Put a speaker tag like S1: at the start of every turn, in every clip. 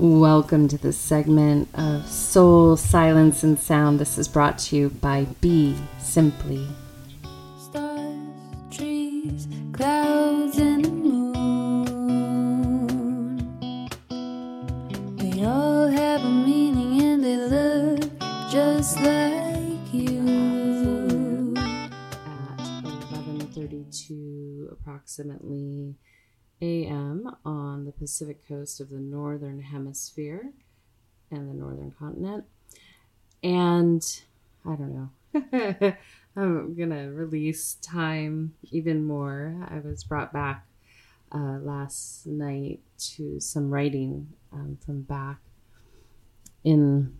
S1: Welcome to this segment of Soul, Silence, and Sound. This is brought to you by Be Simply.
S2: Stars, trees, clouds, and the moon. They all have a meaning and they look just like you.
S1: At 11:32 approximately a.m. on the Pacific coast of the northern hemisphere and the northern continent. And I don't know. I'm gonna release time even more. I was brought back uh, last night to some writing um, from back in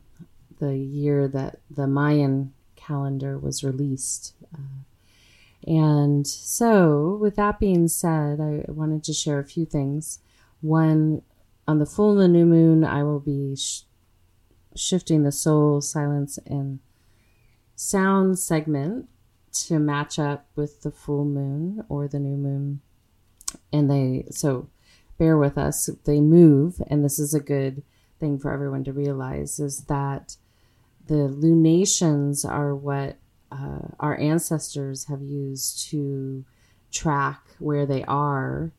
S1: the year that the Mayan calendar was released. Uh, and so, with that being said, I wanted to share a few things. One, on the full and the new moon, I will be sh- shifting the soul, silence, and sound segment to match up with the full moon or the new moon. And they, so bear with us, they move, and this is a good thing for everyone to realize is that the lunations are what uh, our ancestors have used to track where they are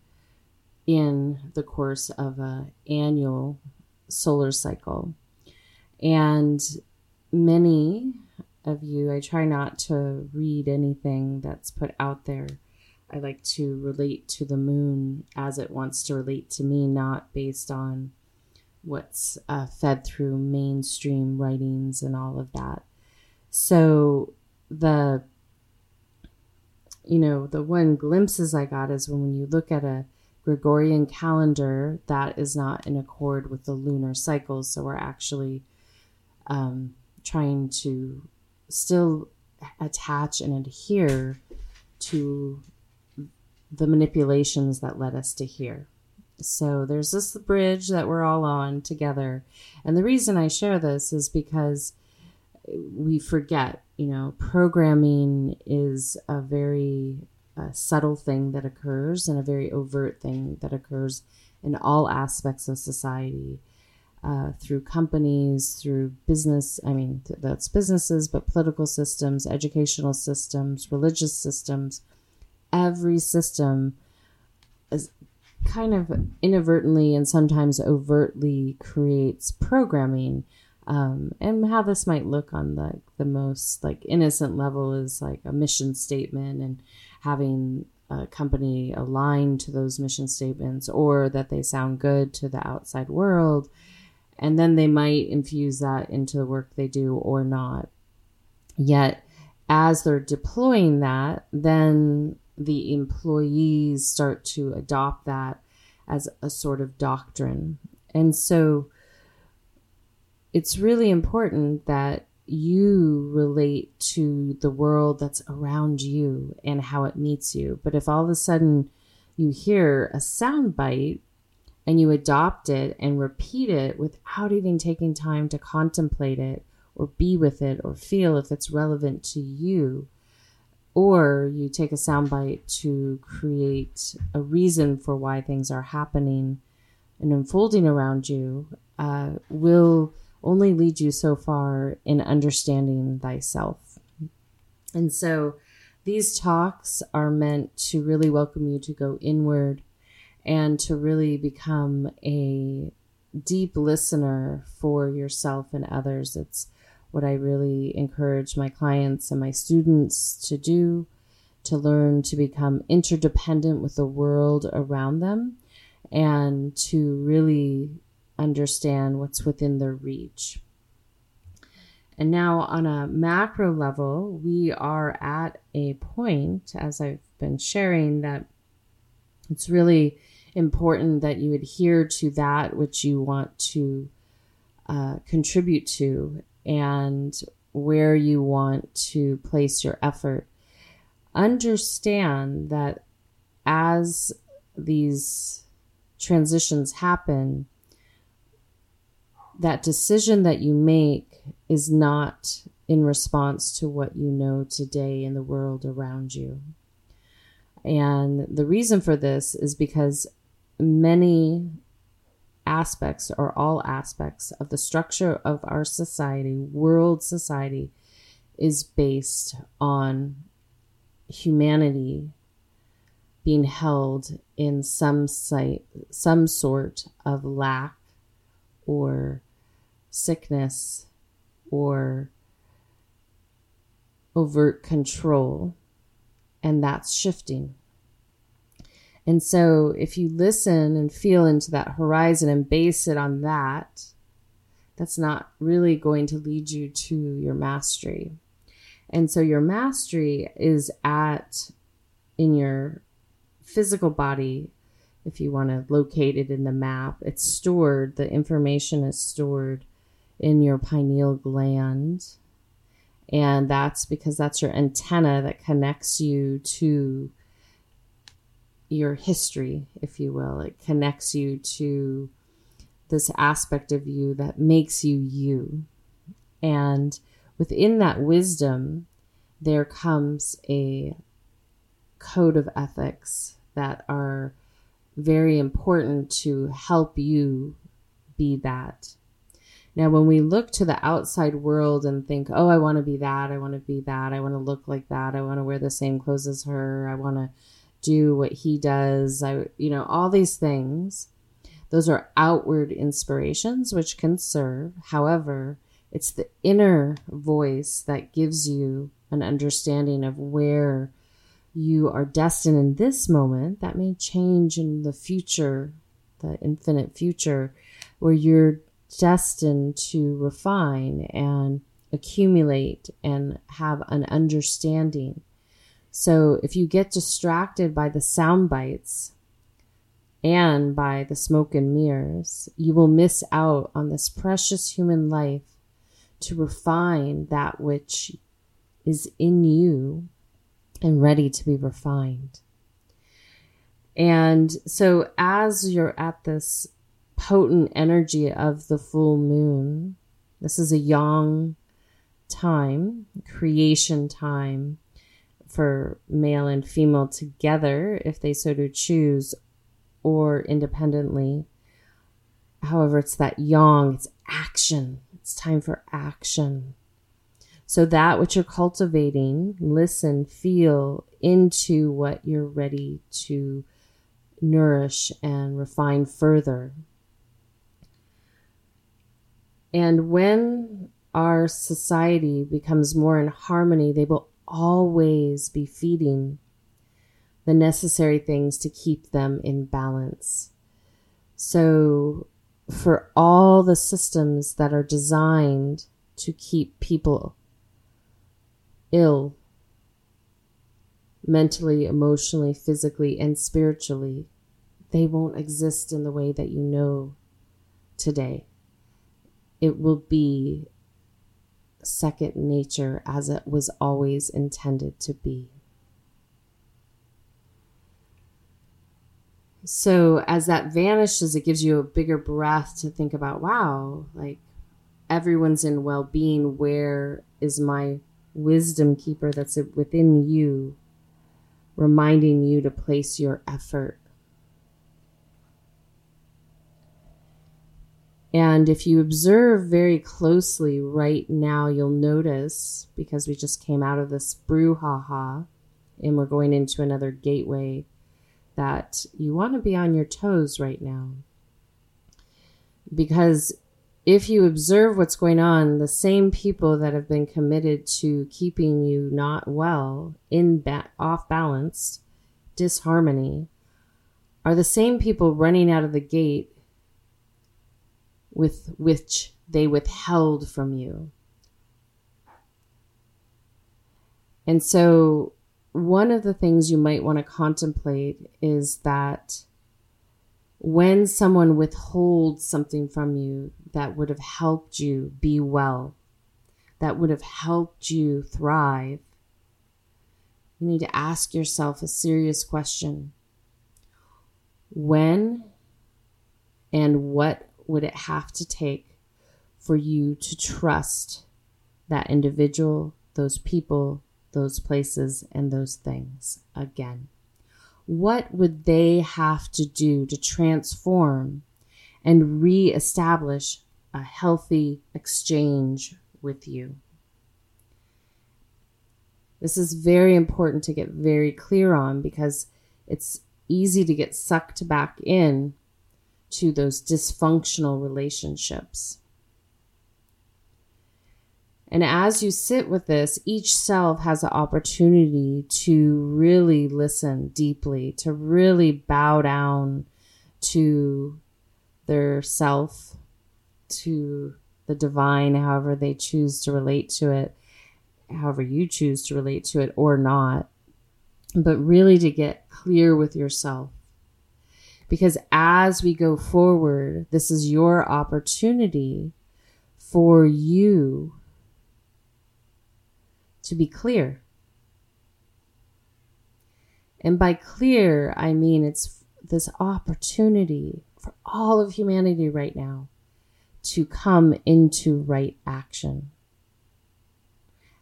S1: in the course of an annual solar cycle. And many of you, I try not to read anything that's put out there. I like to relate to the moon as it wants to relate to me, not based on what's uh, fed through mainstream writings and all of that. So the you know the one glimpses i got is when, you look at a gregorian calendar that is not in accord with the lunar cycles. So we're actually um, trying to still attach and adhere to the manipulations that led us to here. So there's this bridge that we're all on together. And the reason i share this is because we forget you know, programming is a very uh, subtle thing that occurs and a very overt thing that occurs in all aspects of society uh, through companies, through business. I mean, th- that's businesses, but political systems, educational systems, religious systems. Every system is kind of inadvertently and sometimes overtly creates programming um, and how this might look on the the most like innocent level is like a mission statement and having a company aligned to those mission statements or that they sound good to the outside world. And then they might infuse that into the work they do or not. Yet as they're deploying that then the employees start to adopt that as a sort of doctrine. And so it's really important that you relate to the world that's around you and how it meets you. But if all of a sudden you hear a sound bite and you adopt it and repeat it without even taking time to contemplate it or be with it or feel if it's relevant to you, or you take a soundbite to create a reason for why things are happening and unfolding around you, uh, will only lead you so far in understanding thyself. And so these talks are meant to really welcome you to go inward and to really become a deep listener for yourself and others. It's what I really encourage my clients and my students to do to learn to become interdependent with the world around them and to really understand what's within their reach. And now, on a macro level, we are at a point, as I've been sharing, that it's really important that you adhere to that which you want to uh, contribute to and where you want to place your effort. Understand that as these transitions happen, that decision that you make is not in response to what you know today in the world around you. And the reason for this is because many aspects or all aspects of the structure of our society, world society, is based on humanity being held in some site, some sort of lack or sickness or overt control, and that's shifting. And so, if you listen and feel into that horizon and base it on that, that's not really going to lead you to your mastery. And so, your mastery is at in your physical body. If you want to locate it in the map, it's stored, the information is stored in your pineal gland. And that's because that's your antenna that connects you to your history, if you will. It connects you to this aspect of you that makes you you. And within that wisdom, there comes a code of ethics that are very important to help you be that. Now, when we look to the outside world and think, oh, I want to be that, I want to be that, I want to look like that, I want to wear the same clothes as her, I want to do what he does, I, you know, all these things, those are outward inspirations which can serve. However, it's the inner voice that gives you an understanding of where you are destined in this moment that may change in the future, the infinite future, where you're destined to refine and accumulate and have an understanding. So if you get distracted by the sound bites and by the smoke and mirrors, you will miss out on this precious human life to refine that which is in you and ready to be refined. And so, as you're at this potent energy of the full moon, this is a yang time, creation time for male and female together, if they so do choose, or independently. However, it's that yang, it's action. It's time for action. So that which you're cultivating, listen, feel into what you're ready to nourish and refine further. And when our society becomes more in harmony, they will always be feeding the necessary things to keep them in balance. So, for all the systems that are designed to keep people ill mentally, emotionally, physically, and spiritually, they won't exist in the way that you know today. It will be second nature as it was always intended to be. So, as that vanishes, it gives you a bigger breath to think about wow, like everyone's in well being. Where is my wisdom keeper that's within you, reminding you to place your effort. And if you observe very closely right now, you'll notice because we just came out of this brouhaha and we're going into another gateway that you want to be on your toes right now. Because if you observe what's going on, the same people that have been committed to keeping you not well, in ba- off balance, disharmony, are the same people running out of the gate with which they withheld from you. And so, one of the things you might want to contemplate is that when someone withholds something from you that would have helped you be well, that would have helped you thrive, you need to ask yourself a serious question. When and what would it have to take for you to trust that individual, those people, those places, and those things again? what would they have to do to transform and reestablish a healthy exchange with you. This is very important to get very clear on because it's easy to get sucked back in to those dysfunctional relationships. And as you sit with this, each self has an opportunity to really listen deeply, to really bow down to their self, to the divine, however they choose to relate to it, however you choose to relate to it or not, but really to get clear with yourself. Because as we go forward, this is your opportunity for you to be clear. And by clear, I mean it's this opportunity for all of humanity right now to come into right action.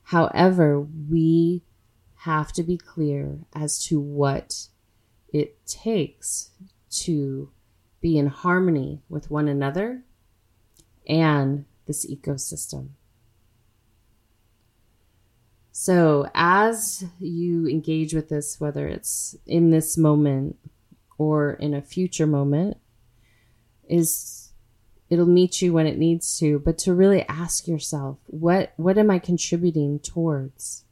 S1: However, we have to be clear as to what it takes to be in harmony with one another and this ecosystem. So, as you engage with this, whether it's in this moment or in a future moment, is it'll meet you when it needs to, but to really ask yourself, what what am I contributing towards?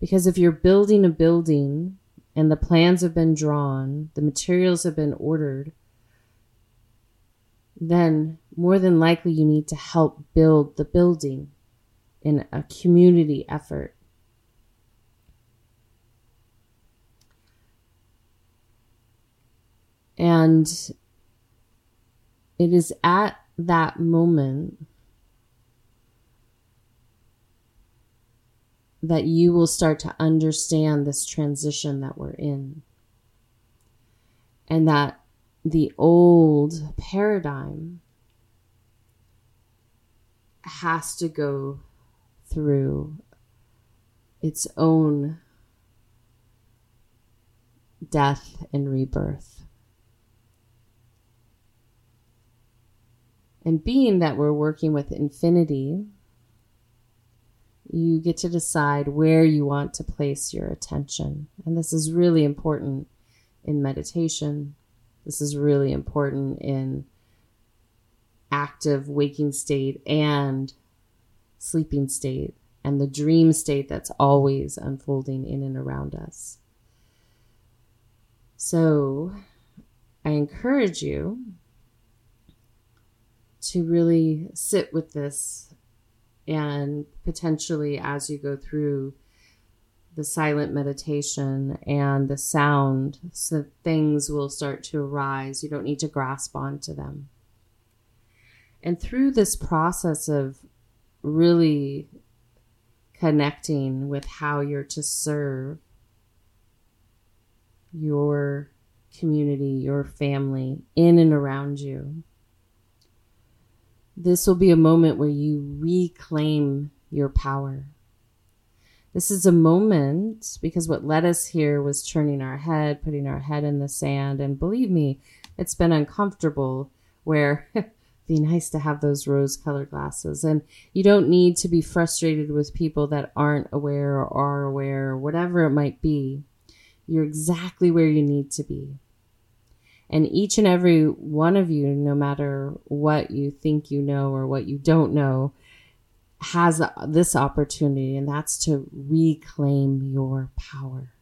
S1: Because if you're building a building and the plans have been drawn, the materials have been ordered, then more than likely you need to help build the building in a community effort. And it is at that moment that you will start to understand this transition that we're in. And that the old paradigm has to go through its own death and rebirth. And being that we're working with infinity, you get to decide where you want to place your attention. And this is really important in meditation. This is really important in active waking state and sleeping state and the dream state that's always unfolding in and around us. So I encourage you to really sit with this and potentially as you go through the silent meditation and the sound so things will start to arise you don't need to grasp onto them and through this process of really connecting with how you're to serve your community, your family, in and around you. This will be a moment where you reclaim your power. This is a moment because what led us here was turning our head, putting our head in the sand. And believe me, it's been uncomfortable where it'd be nice to have those rose colored glasses. And you don't need to be frustrated with people that aren't aware or are aware or whatever it might be. You're exactly where you need to be. And each and every one of you, no matter what you think you know or what you don't know, has this opportunity, and that's to reclaim your power.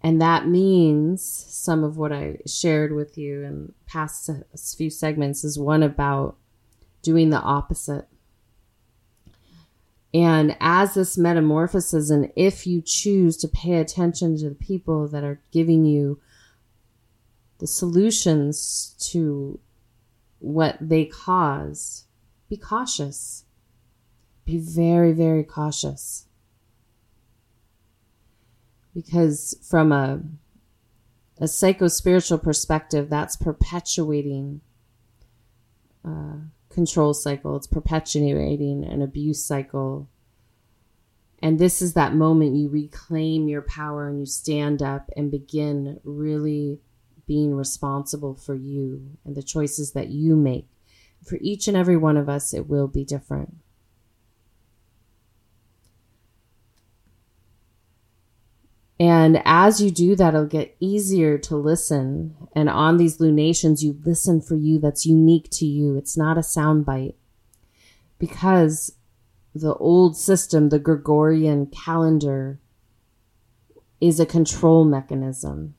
S1: And that means some of what I shared with you in past few segments is one about doing the opposite. And as this metamorphosis, and if you choose to pay attention to the people that are giving you the solutions to what they cause, be cautious. Be very, very cautious because from a a psycho spiritual perspective, that's perpetuating uh, control cycle. It's perpetuating an abuse cycle. And this is that moment you reclaim your power and you stand up and begin really being responsible for you and the choices that you make. For each and every one of us, it will be different. And as you do that, it'll get easier to listen. And on these lunations, you listen for you that's unique to you. It's not a soundbite. Because the old system, the Gregorian calendar, is a control mechanism.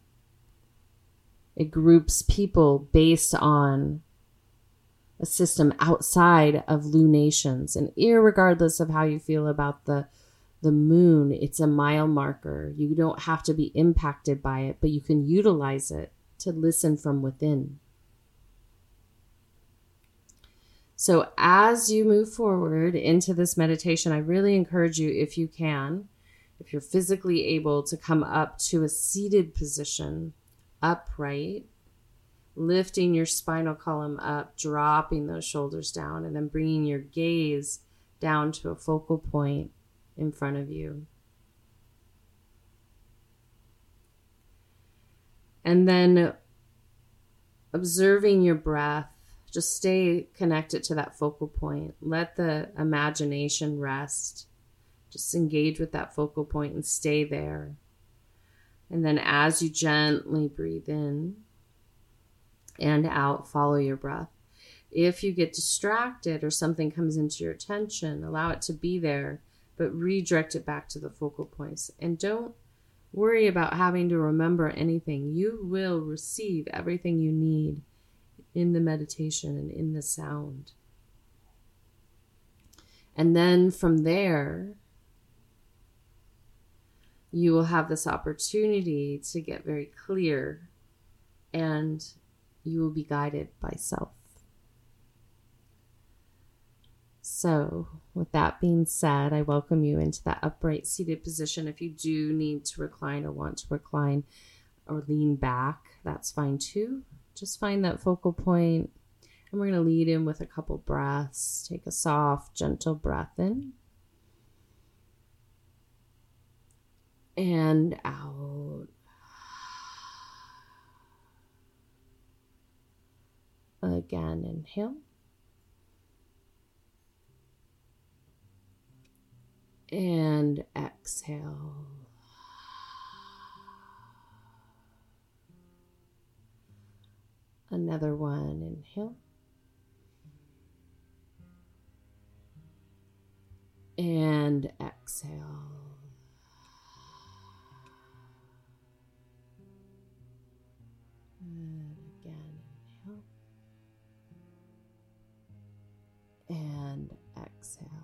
S1: It groups people based on a system outside of lunations. And regardless of how you feel about the the moon, it's a mile marker. You don't have to be impacted by it, but you can utilize it to listen from within. So, as you move forward into this meditation, I really encourage you, if you can, if you're physically able to come up to a seated position, upright, lifting your spinal column up, dropping those shoulders down, and then bringing your gaze down to a focal point in front of you. And then observing your breath, just stay connected to that focal point. Let the imagination rest. Just engage with that focal point and stay there. And then as you gently breathe in and out, follow your breath. If you get distracted or something comes into your attention, allow it to be there but redirect it back to the focal points. And don't worry about having to remember anything. You will receive everything you need in the meditation and in the sound. And then from there, you will have this opportunity to get very clear and you will be guided by self. So, with that being said, I welcome you into that upright seated position. If you do need to recline or want to recline or lean back, that's fine too. Just find that focal point, and we're going to lead in with a couple breaths. Take a soft, gentle breath in and out. Again, inhale. And exhale. Another one, inhale. And exhale. And again, inhale. And exhale.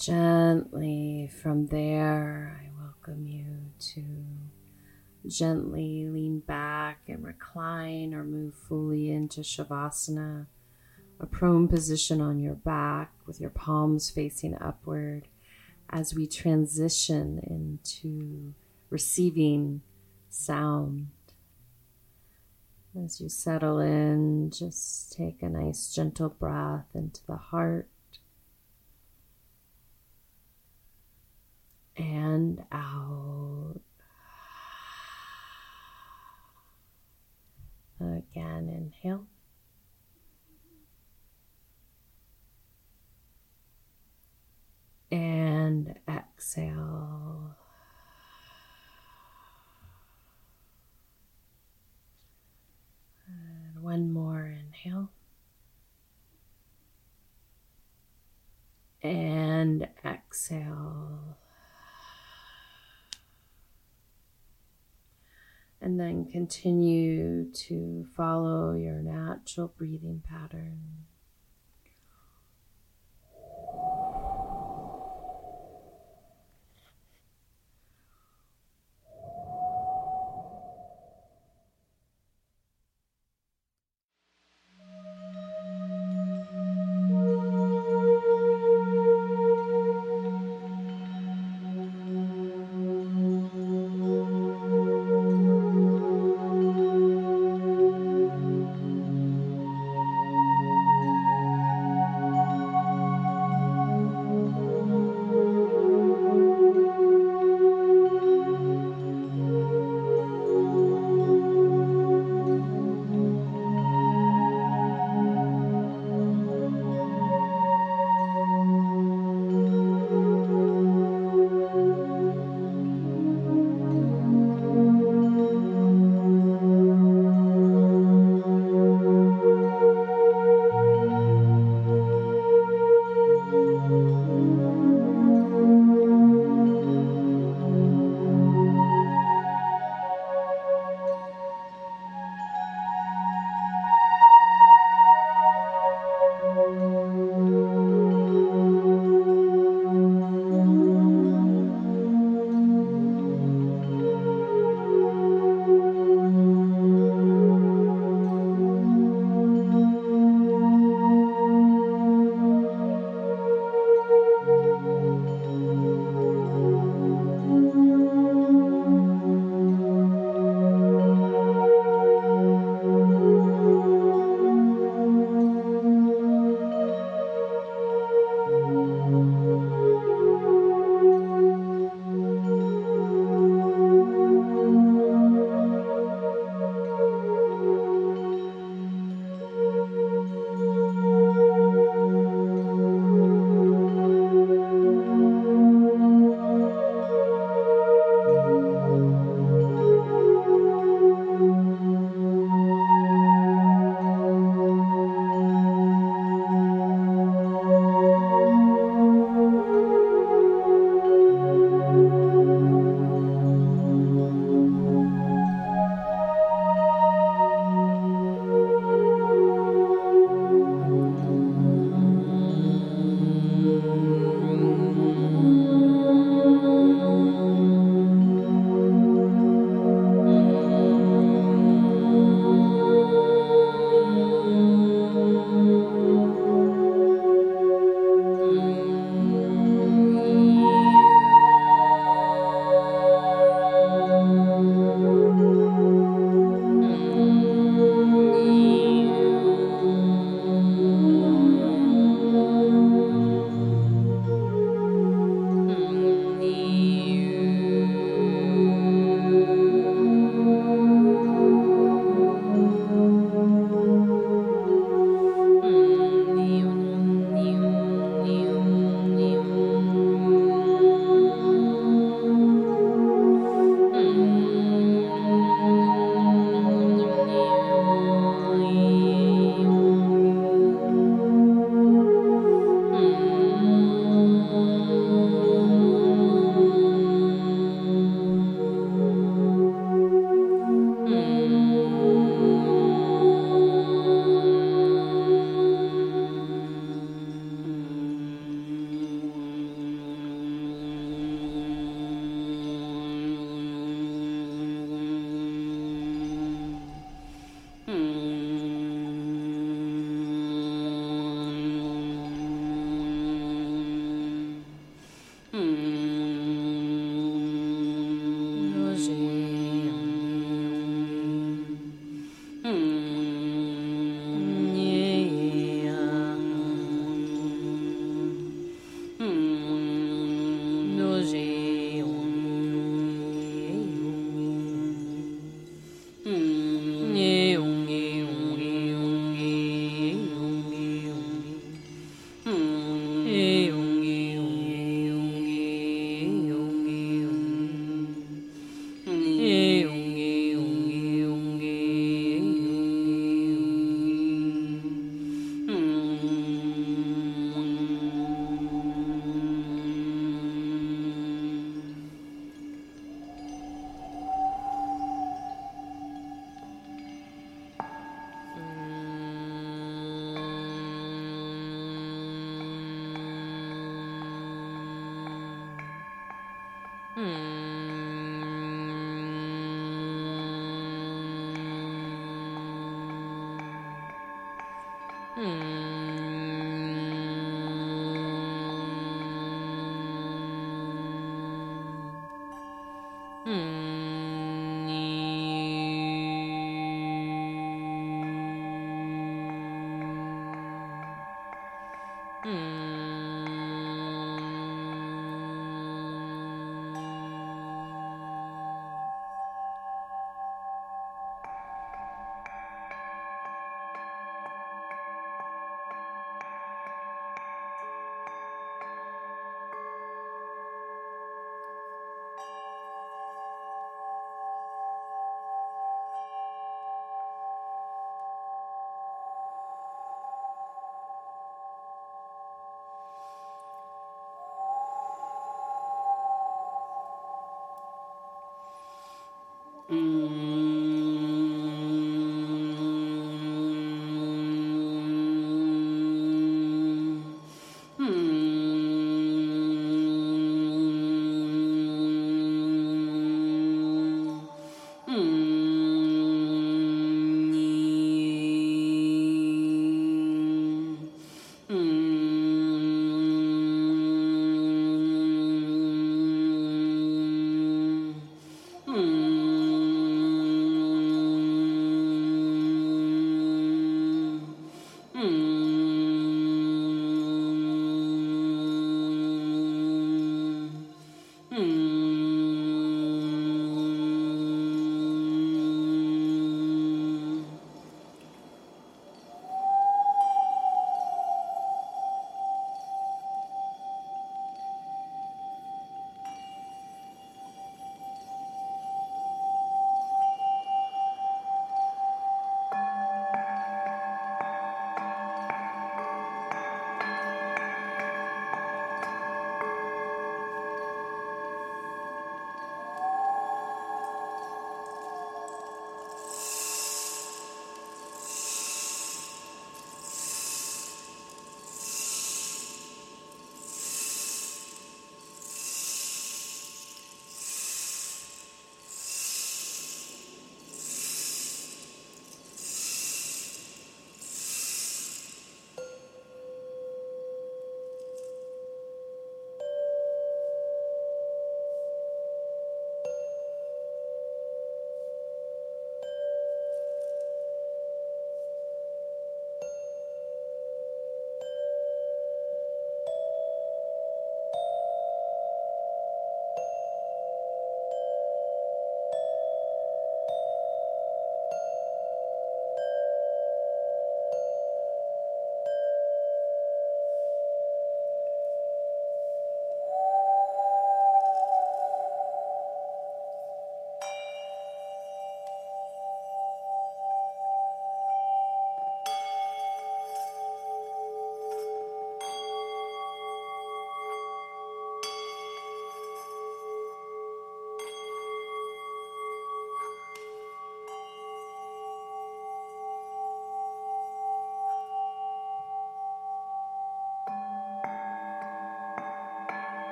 S1: Gently from there, I welcome you to gently lean back and recline or move fully into Shavasana, a prone position on your back with your palms facing upward as we transition into receiving sound. As you settle in, just take a nice gentle breath into the heart and out. Again, inhale. And exhale. And one more inhale. And exhale. And then continue to follow your natural breathing pattern.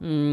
S1: Mm,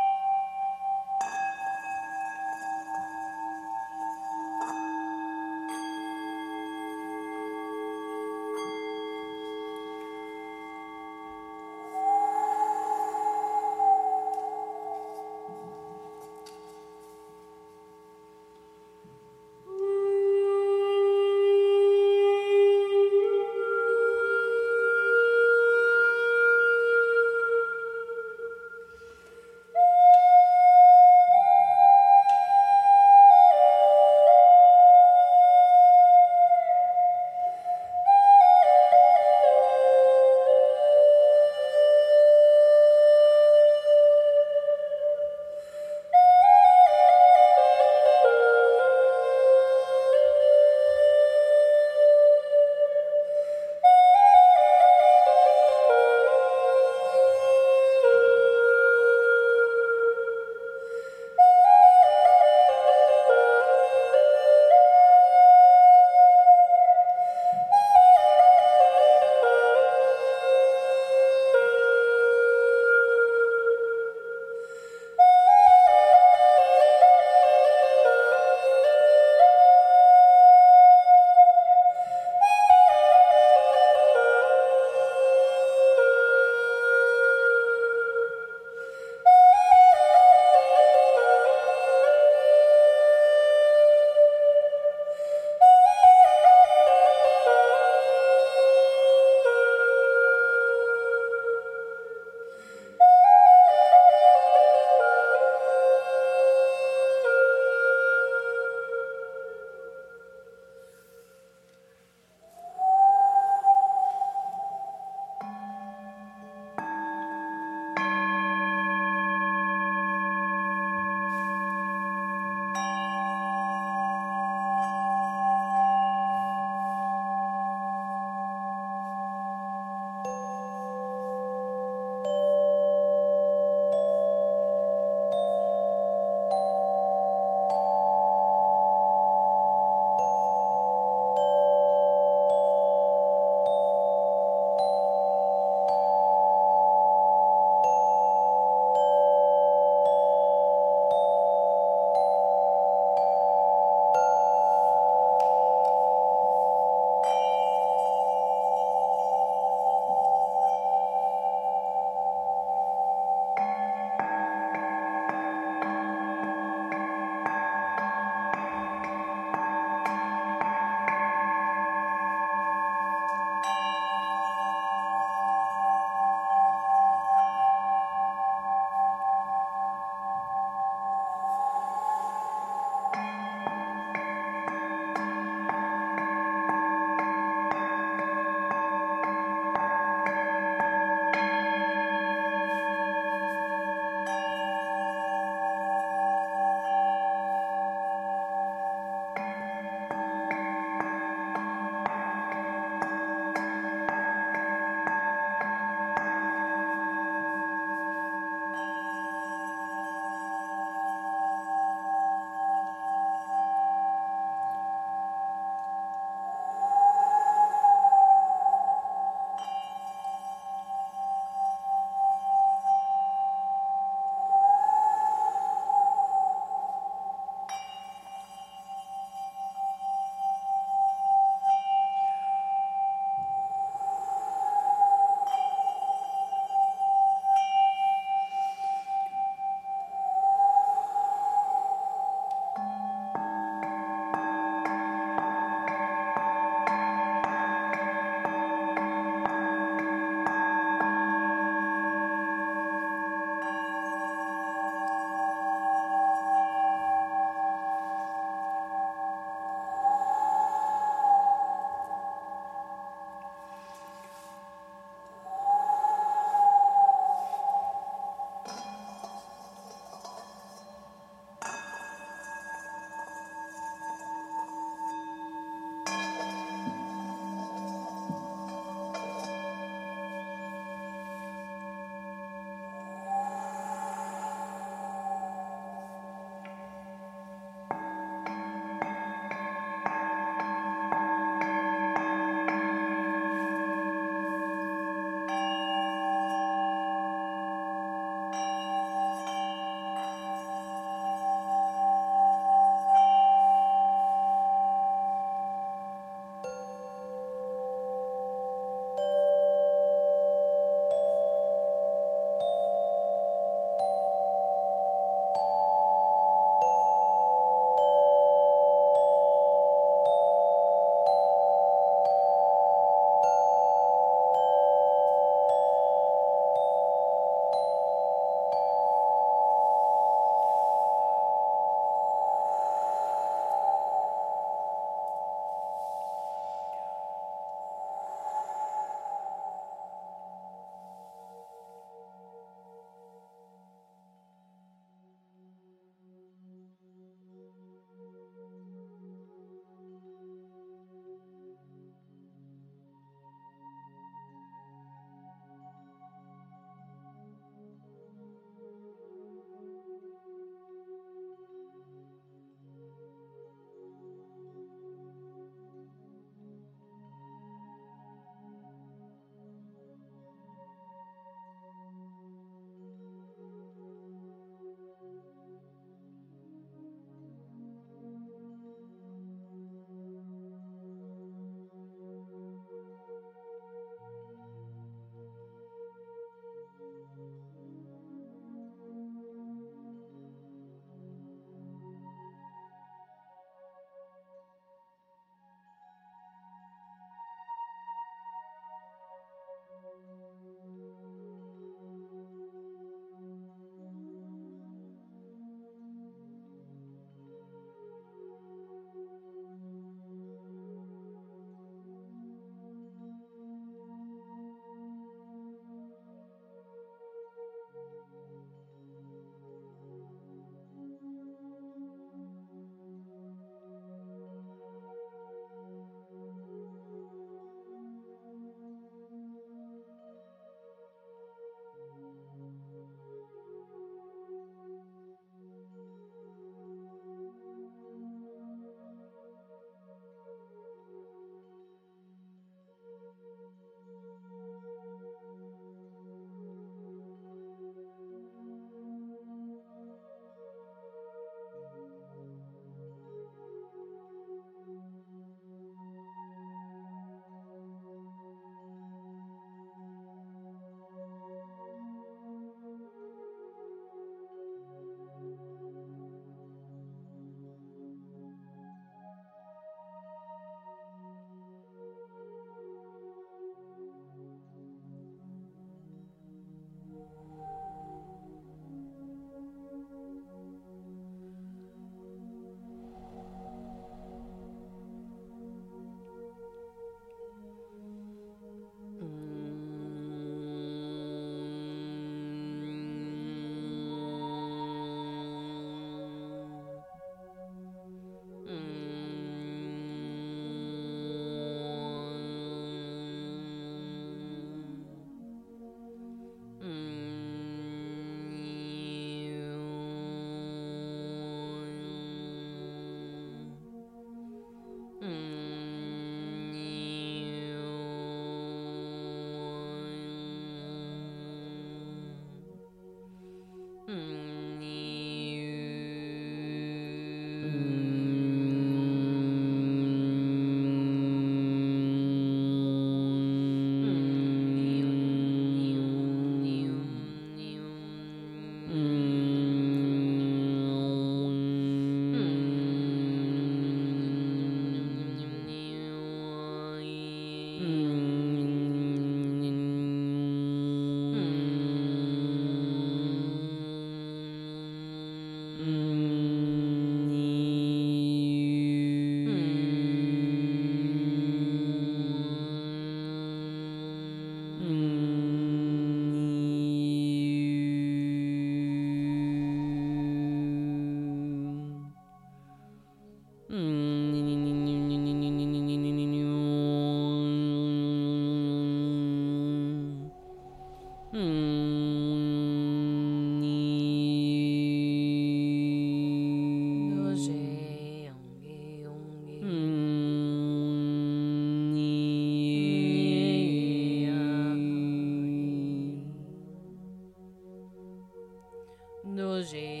S1: hoje.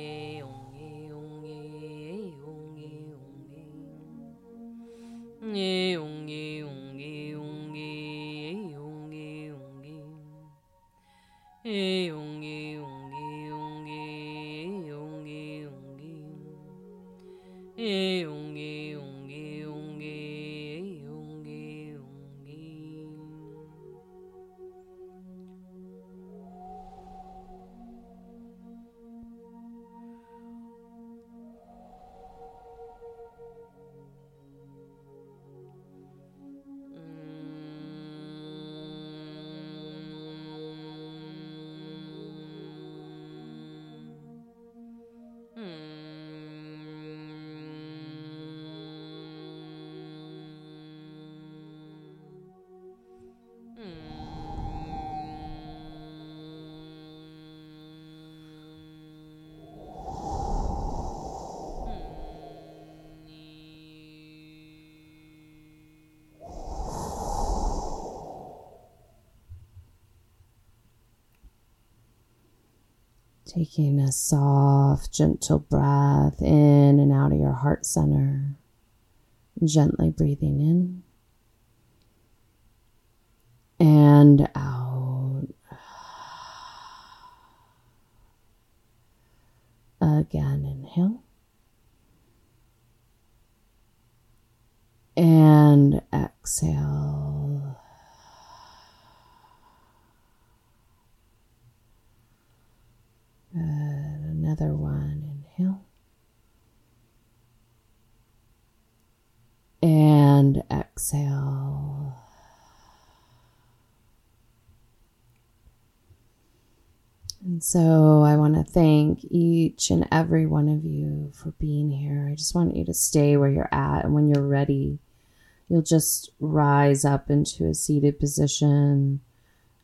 S1: Taking a soft, gentle breath in and out of your heart center. Gently breathing in and out. Again, inhale. And exhale. Good. Another one. Inhale. And exhale. And so I want to thank each and every one of you for being here. I just want you to stay where you're at. And when you're ready, you'll just rise up into a seated position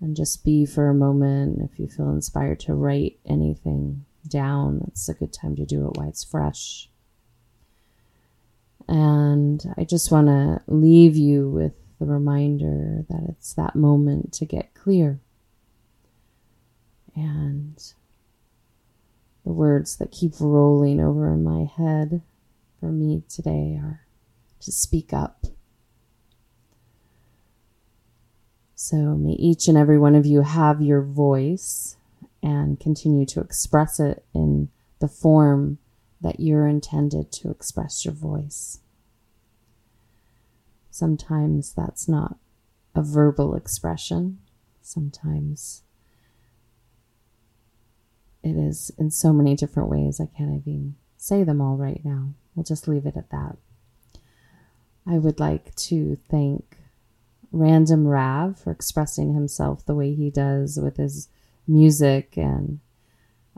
S1: and just be for a moment. If you feel inspired to write anything down, it's a good time to do it while it's fresh. And I just want to leave you with the reminder that it's that moment to get clear. And the words that keep rolling over in my head for me today are to speak up So may each and every one of you have your voice and continue to express it in the form that you're intended to express your voice. Sometimes that's not a verbal expression. Sometimes it is in so many different ways. I can't even say them all right now. We'll just leave it at that. I would like to thank Random Rab for expressing himself the way he does with his music and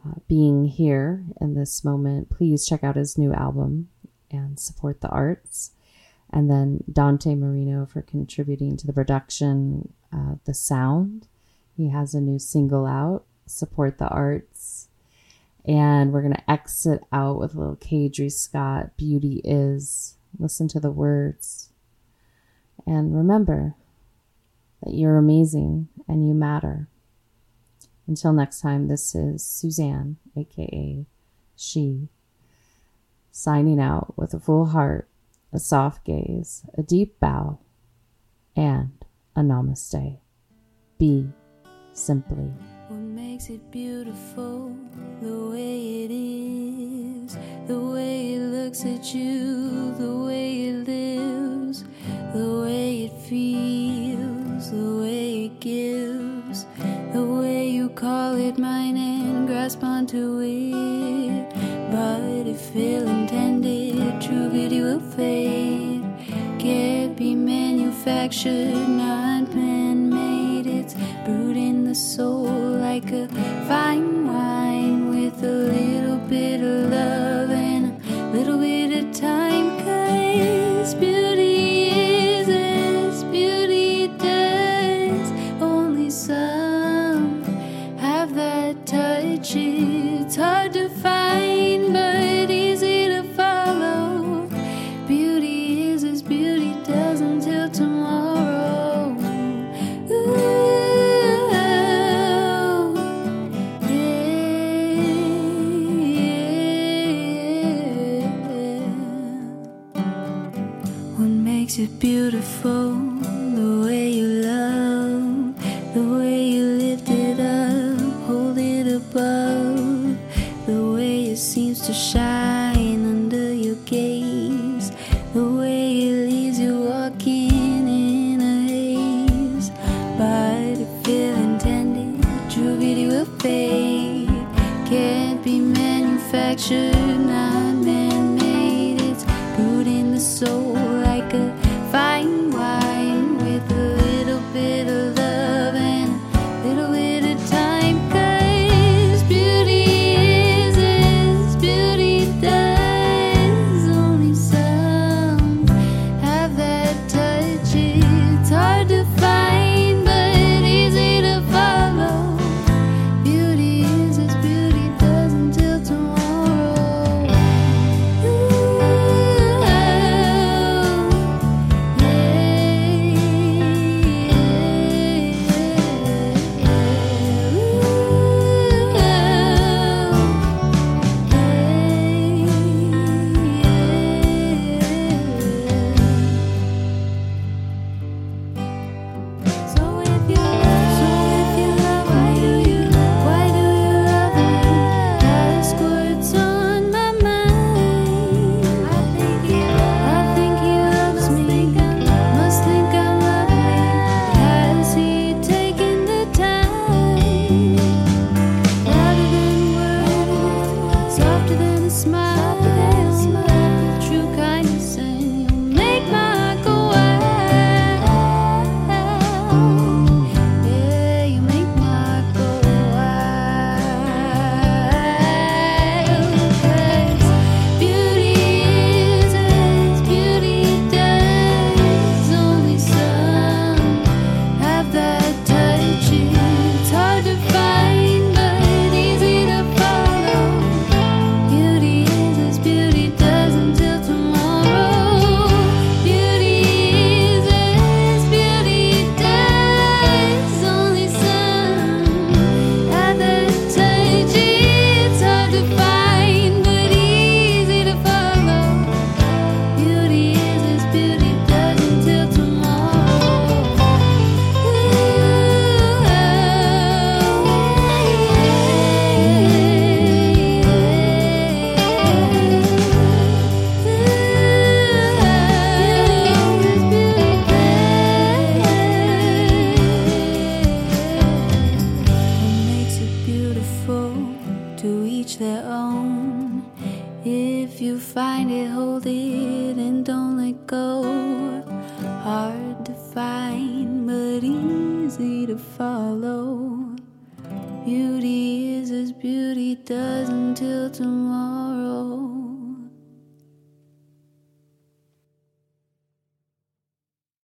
S1: uh, being here in this moment. Please check out his new album and support the arts. And then Dante Marino for contributing to the production, uh, the sound. He has a new single out, Support the Arts. And we're going to exit out with a little Kadri Scott, Beauty Is. Listen to the words. And remember, that you're amazing and you matter. Until next time, this is Suzanne, aka She, signing out with a full heart, a soft gaze, a deep bow, and a namaste. Be simply.
S2: Makes it beautiful, the way it is, the way it looks at you, the way it lives, the way it feels, the way it gives, the way you call it mine and grasp onto it. But if ill intended, true beauty will fade. Can't be manufactured, not man made. It's the soul like a fine wine with a little bit of love and a little bit